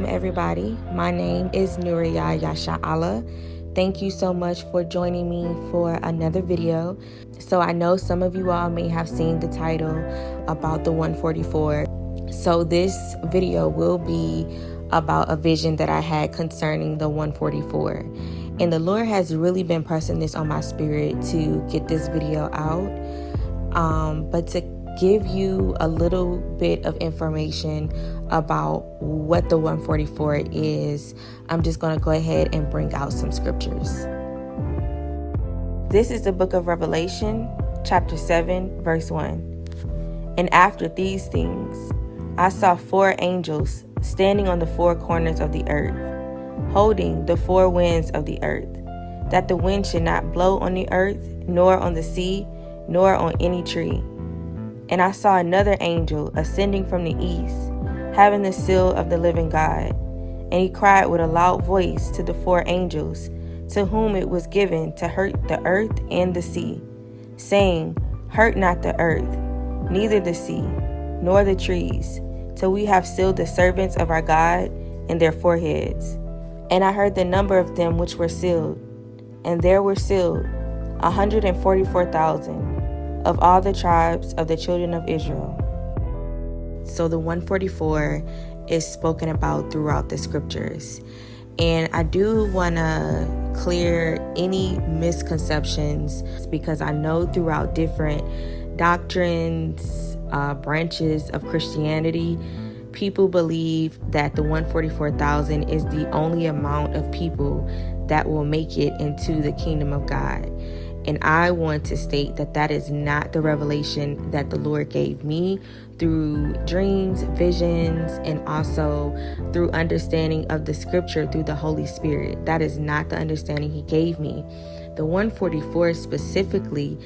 Shalom, everybody. My name is Nuria Yasha Allah. Thank you so much for joining me for another video. So, I know some of you all may have seen the title about the 144. So, this video will be about a vision that I had concerning the 144. And the Lord has really been pressing this on my spirit to get this video out. Um, but to give you a little bit of information about what the 144 is, I'm just going to go ahead and bring out some scriptures. This is the book of Revelation, chapter 7, verse 1. And after these things, I saw four angels standing on the four corners of the earth, holding the four winds of the earth, that the wind should not blow on the earth, nor on the sea, nor on any tree and I saw another angel ascending from the east, having the seal of the living God. And he cried with a loud voice to the four angels, to whom it was given to hurt the earth and the sea, saying, Hurt not the earth, neither the sea, nor the trees, till we have sealed the servants of our God in their foreheads. And I heard the number of them which were sealed, and there were sealed a hundred and forty four thousand of all the tribes of the children of Israel. So the 144 is spoken about throughout the scriptures. And I do want to clear any misconceptions because I know throughout different doctrines, uh, branches of Christianity, people believe that the 144,000 is the only amount of people that will make it into the kingdom of God. And I want to state that that is not the revelation that the Lord gave me through dreams, visions, and also through understanding of the scripture through the Holy Spirit. That is not the understanding He gave me. The 144 specifically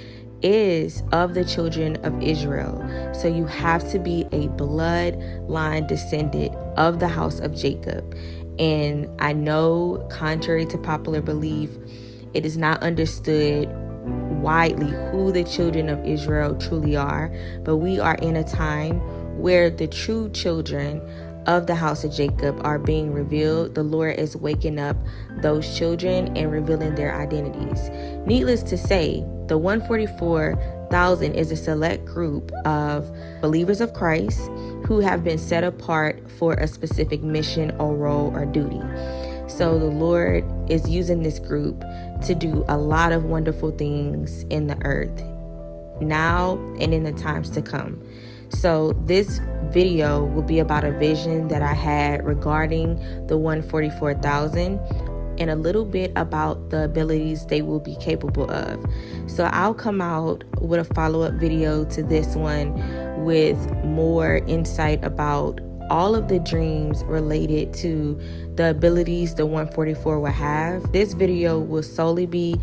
is of the children of Israel. So you have to be a bloodline descendant of the house of Jacob. And I know, contrary to popular belief, it is not understood widely who the children of Israel truly are, but we are in a time where the true children of the house of Jacob are being revealed. The Lord is waking up those children and revealing their identities. Needless to say, the 144,000 is a select group of believers of Christ who have been set apart for a specific mission or role or duty. So the Lord is using this group to do a lot of wonderful things in the earth now and in the times to come. So, this video will be about a vision that I had regarding the 144,000 and a little bit about the abilities they will be capable of. So, I'll come out with a follow up video to this one with more insight about all of the dreams related to the abilities the 144 will have. This video will solely be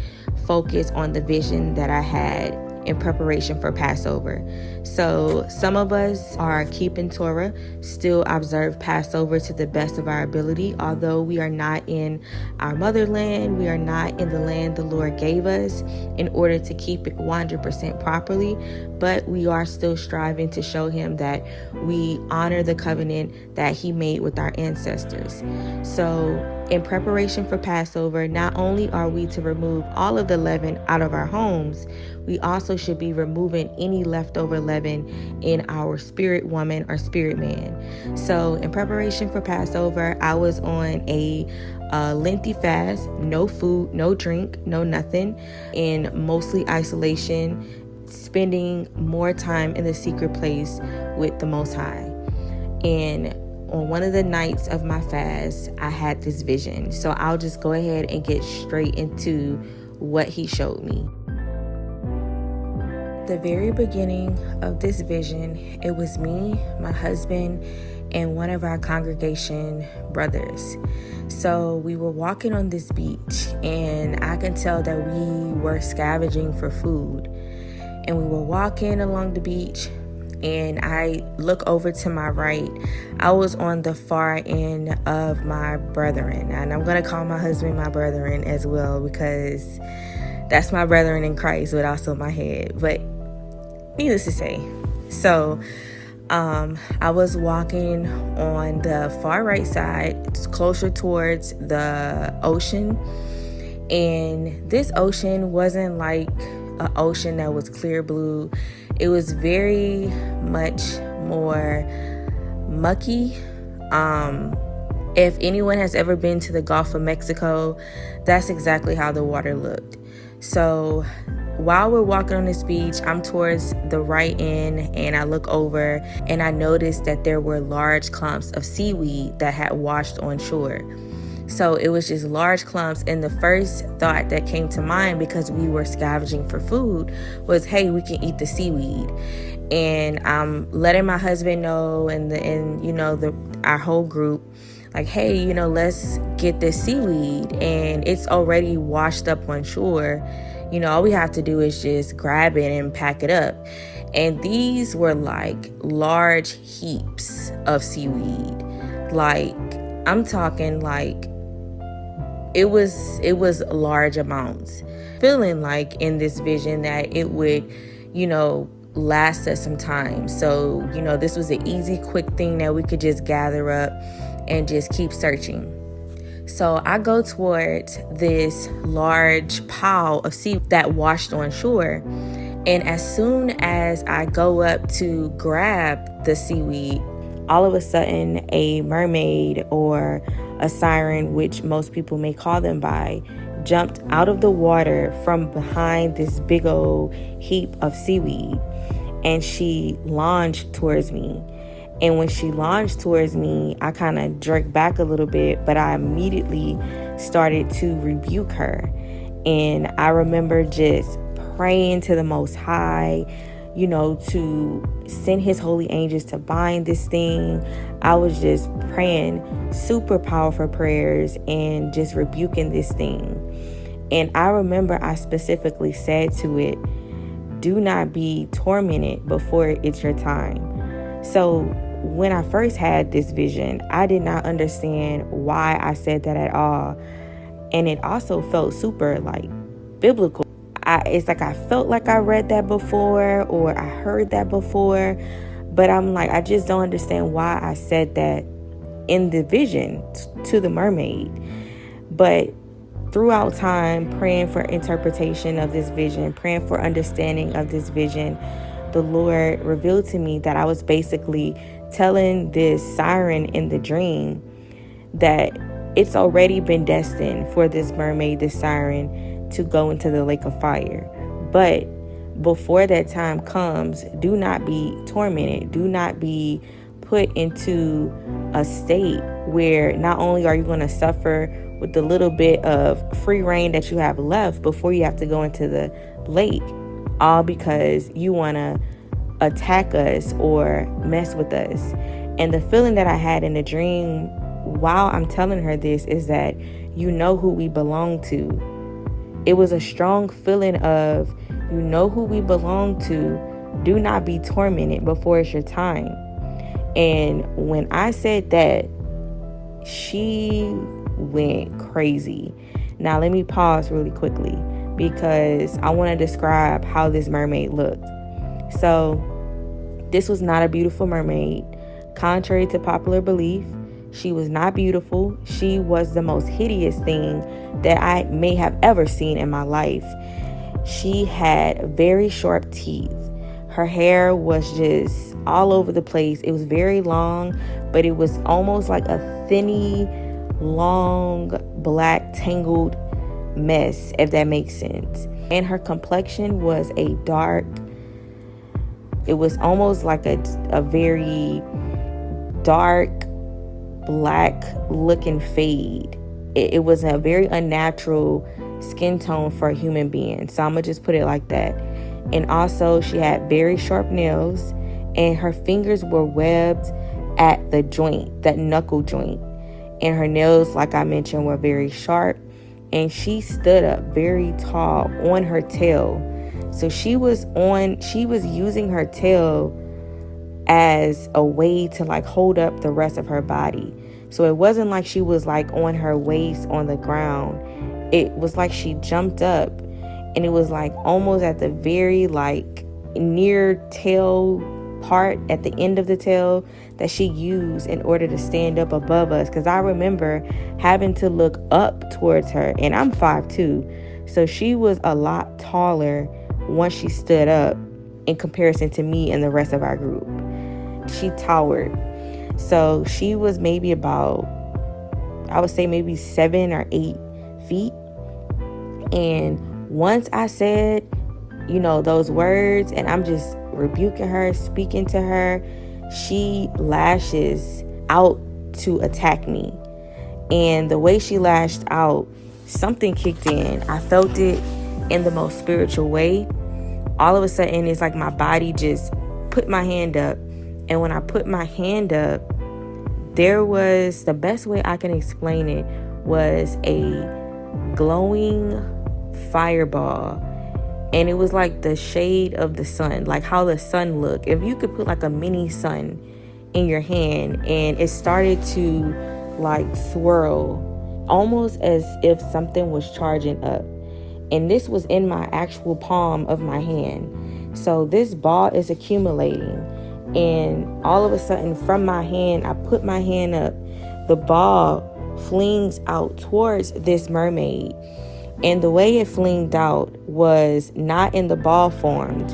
focused on the vision that I had in preparation for Passover. So, some of us are keeping Torah, still observe Passover to the best of our ability, although we are not in our motherland, we are not in the land the Lord gave us in order to keep it 100% properly, but we are still striving to show Him that we honor the covenant that He made with our ancestors. So, in preparation for Passover, not only are we to remove all of the leaven out of our homes, we also should be removing any leftover leaven in our spirit woman or spirit man. So, in preparation for Passover, I was on a uh, lengthy fast, no food, no drink, no nothing, in mostly isolation, spending more time in the secret place with the Most High. And on one of the nights of my fast, I had this vision. So I'll just go ahead and get straight into what he showed me. The very beginning of this vision, it was me, my husband, and one of our congregation brothers. So we were walking on this beach, and I can tell that we were scavenging for food. And we were walking along the beach, and I look over to my right, I was on the far end of my brethren. And I'm going to call my husband my brethren as well because that's my brethren in Christ, but also my head. But needless to say, so Um, I was walking on the far right side, closer towards the ocean. And this ocean wasn't like an ocean that was clear blue, it was very much more mucky. Um, if anyone has ever been to the Gulf of Mexico, that's exactly how the water looked. So while we're walking on this beach, I'm towards the right end and I look over and I noticed that there were large clumps of seaweed that had washed on shore. So it was just large clumps. And the first thought that came to mind because we were scavenging for food was, hey, we can eat the seaweed. And I'm letting my husband know and the and you know the our whole group like, hey, you know, let's get this seaweed and it's already washed up on shore. You know, all we have to do is just grab it and pack it up. And these were like large heaps of seaweed. Like, I'm talking like it was it was large amounts. Feeling like in this vision that it would, you know, last us some time. So, you know, this was an easy, quick thing that we could just gather up and just keep searching. So I go towards this large pile of sea that washed on shore. And as soon as I go up to grab the seaweed, all of a sudden a mermaid or a siren, which most people may call them by, jumped out of the water from behind this big old heap of seaweed and she launched towards me. And when she launched towards me, I kind of jerked back a little bit, but I immediately started to rebuke her. And I remember just praying to the Most High, you know, to send His holy angels to bind this thing. I was just praying super powerful prayers and just rebuking this thing. And I remember I specifically said to it, Do not be tormented before it's your time. So when I first had this vision, I did not understand why I said that at all. And it also felt super like biblical. It's like I felt like I read that before or I heard that before, but I'm like, I just don't understand why I said that in the vision to the mermaid. But throughout time, praying for interpretation of this vision, praying for understanding of this vision, the Lord revealed to me that I was basically telling this siren in the dream that it's already been destined for this mermaid, this siren, to go into the lake of fire. But before that time comes, do not be tormented. Do not be put into a state where not only are you going to suffer with the little bit of free rein that you have left before you have to go into the lake, all because you want to attack us or mess with us. And the feeling that I had in the dream while I'm telling her this is that you know who we belong to. It was a strong feeling of you know who we belong to. Do not be tormented before it's your time. And when I said that, she went crazy. Now, let me pause really quickly because I want to describe how this mermaid looked. So, this was not a beautiful mermaid. Contrary to popular belief, she was not beautiful. She was the most hideous thing that I may have ever seen in my life. She had very sharp teeth. Her hair was just all over the place. It was very long, but it was almost like a thinny, long, black, tangled mess, if that makes sense. And her complexion was a dark, it was almost like a, a very dark black looking fade. It, it was a very unnatural skin tone for a human being. So I'm gonna just put it like that. And also, she had very sharp nails, and her fingers were webbed at the joint, that knuckle joint. And her nails, like I mentioned, were very sharp. And she stood up very tall on her tail so she was on, she was using her tail as a way to like hold up the rest of her body. So it wasn't like she was like on her waist on the ground. It was like she jumped up and it was like almost at the very like near tail part at the end of the tail that she used in order to stand up above us. Because I remember having to look up towards her, and I'm five 5'2. So she was a lot taller once she stood up in comparison to me and the rest of our group. She towered. So she was maybe about, I would say maybe seven or eight feet. And once I said, you know, those words, and I'm just rebuking her, speaking to her, she lashes out to attack me. And the way she lashed out, something kicked in. I felt it in the most spiritual way. All of a sudden, it's like my body just put my hand up. And when I put my hand up, there was the best way I can explain it was a glowing fireball. And it was like the shade of the sun like how the sun looked if you could put like a mini sun in your hand and it started to like swirl almost as if something was charging up. And this was in my actual palm of my hand. So this ball is accumulating and all of a sudden from my hand i put my hand up the ball flings out towards this mermaid and the way it flinged out was not in the ball formed.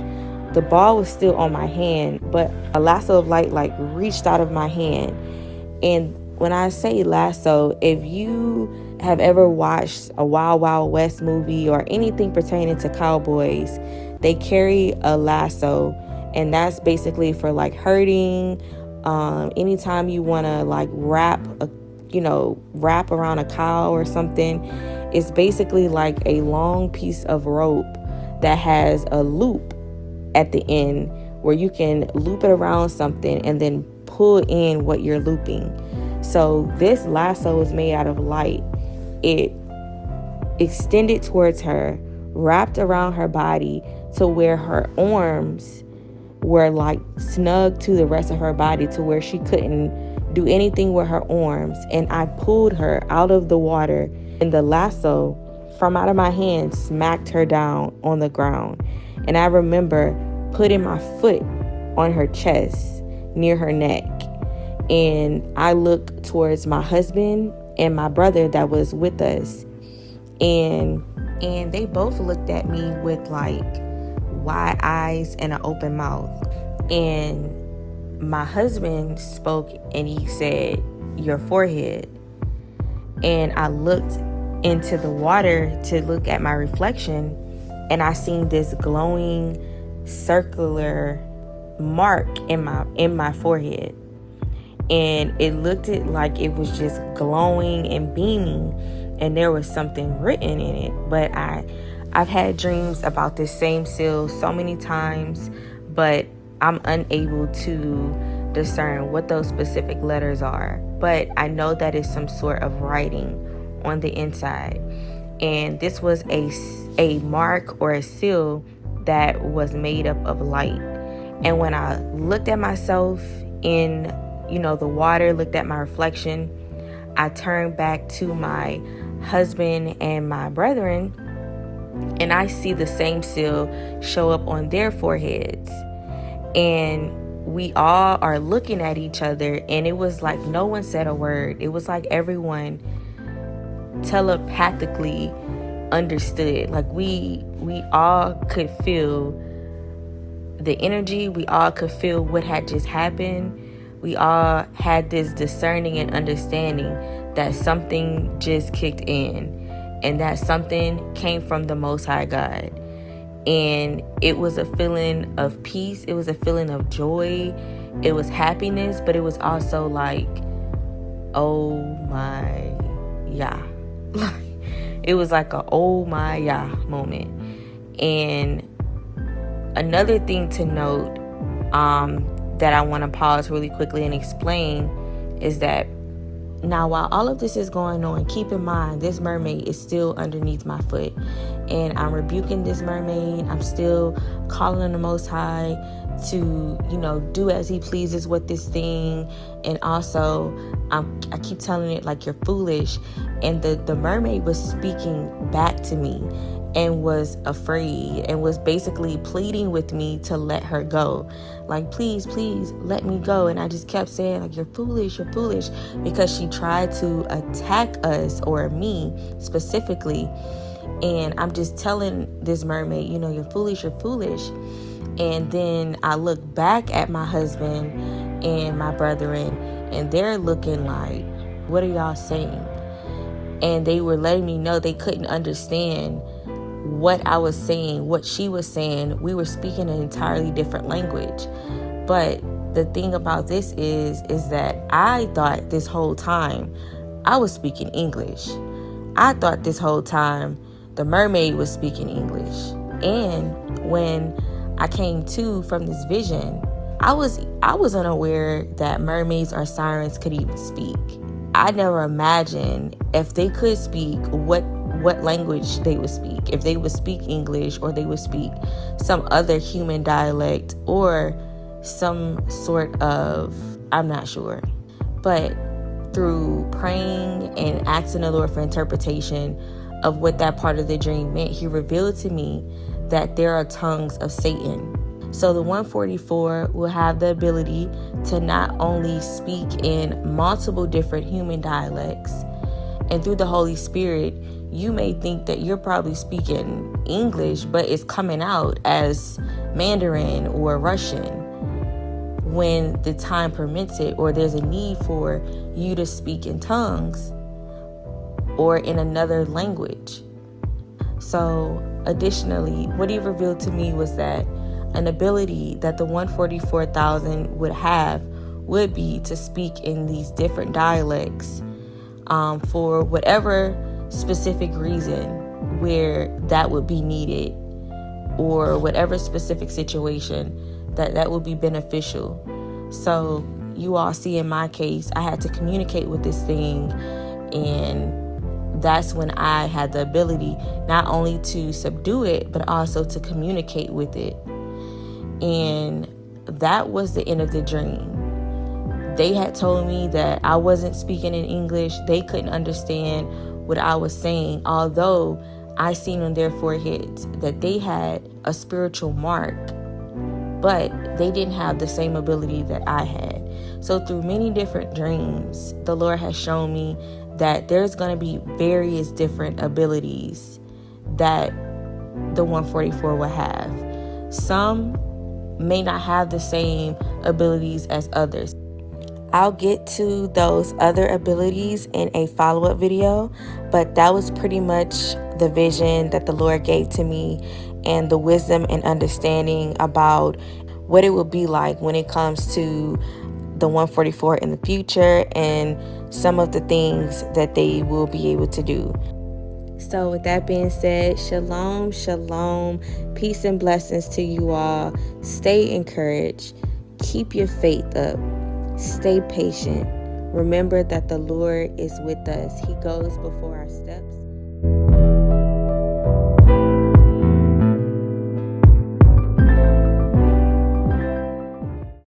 The ball was still on my hand, but a lasso of light like reached out of my hand. And when I say lasso, if you have ever watched a Wild Wild West movie or anything pertaining to cowboys, they carry a lasso, and that's basically for like hurting. Um, anytime you want to like wrap a, you know, wrap around a cow or something, it's basically like a long piece of rope that has a loop at the end where you can loop it around something and then pull in what you're looping. So this lasso is made out of light. It extended towards her, wrapped around her body to where her arms were like snug to the rest of her body to where she couldn't do anything with her arms. And I pulled her out of the water and the lasso from out of my hand smacked her down on the ground. And I remember putting my foot on her chest near her neck. And I looked towards my husband and my brother that was with us. And and they both looked at me with like wide eyes and an open mouth. And my husband spoke and he said, Your forehead. And I looked into the water to look at my reflection and I seen this glowing circular mark in my in my forehead. And it looked it like it was just glowing and beaming and there was something written in it. But I I've had dreams about this same seal so many times, but I'm unable to discern what those specific letters are. But I know that it's some sort of writing on the inside. And this was a, a mark or a seal that was made up of light. And when I looked at myself in, you know, the water, looked at my reflection, I turned back to my husband and my brethren, and I see the same seal show up on their foreheads. And we all are looking at each other, and it was like no one said a word. It was like everyone telepathically understood like we we all could feel the energy we all could feel what had just happened we all had this discerning and understanding that something just kicked in and that something came from the most high god and it was a feeling of peace it was a feeling of joy it was happiness but it was also like oh my yeah it was like a oh my yeah moment. And another thing to note um, that I want to pause really quickly and explain is that now, while all of this is going on, keep in mind this mermaid is still underneath my foot, and I'm rebuking this mermaid. I'm still calling the Most High to, you know, do as He pleases with this thing, and also I'm, I keep telling it like you're foolish, and the the mermaid was speaking back to me, and was afraid and was basically pleading with me to let her go. Like, please, please let me go. And I just kept saying, like, you're foolish, you're foolish, because she tried to attack us or me specifically. And I'm just telling this mermaid, you know, you're foolish, you're foolish. And then I look back at my husband and my brethren, and they're looking like, what are y'all saying? And they were letting me know they couldn't understand what I was saying, what she was saying, we were speaking an entirely different language. But the thing about this is is that I thought this whole time I was speaking English. I thought this whole time the mermaid was speaking English. And when I came to from this vision, I was I was unaware that mermaids or sirens could even speak. I never imagined if they could speak what what language they would speak. If they would speak English or they would speak some other human dialect or some sort of, I'm not sure. But through praying and asking the Lord for interpretation of what that part of the dream meant, He revealed to me that there are tongues of Satan. So the 144 will have the ability to not only speak in multiple different human dialects, and through the Holy Spirit, you may think that you're probably speaking English, but it's coming out as Mandarin or Russian when the time permits it, or there's a need for you to speak in tongues or in another language. So, additionally, what he revealed to me was that an ability that the 144,000 would have would be to speak in these different dialects um, for whatever specific reason where that would be needed or whatever specific situation that that would be beneficial. So you all see in my case, I had to communicate with this thing and that's when I had the ability not only to subdue it, but also to communicate with it. And that was the end of the dream. They had told me that I wasn't speaking in English, they couldn't understand what I was saying, although I seen on their foreheads that they had a spiritual mark, but they didn't have the same ability that I had. So, through many different dreams, the Lord has shown me that there's going to be various different abilities that the 144 will have. Some may not have the same abilities as others. I'll get to those other abilities in a follow up video, but that was pretty much the vision that the Lord gave to me and the wisdom and understanding about what it will be like when it comes to the 144 in the future and some of the things that they will be able to do. So, with that being said, shalom, shalom, peace and blessings to you all. Stay encouraged, keep your faith up. Stay patient. Remember that the Lord is with us, He goes before our steps.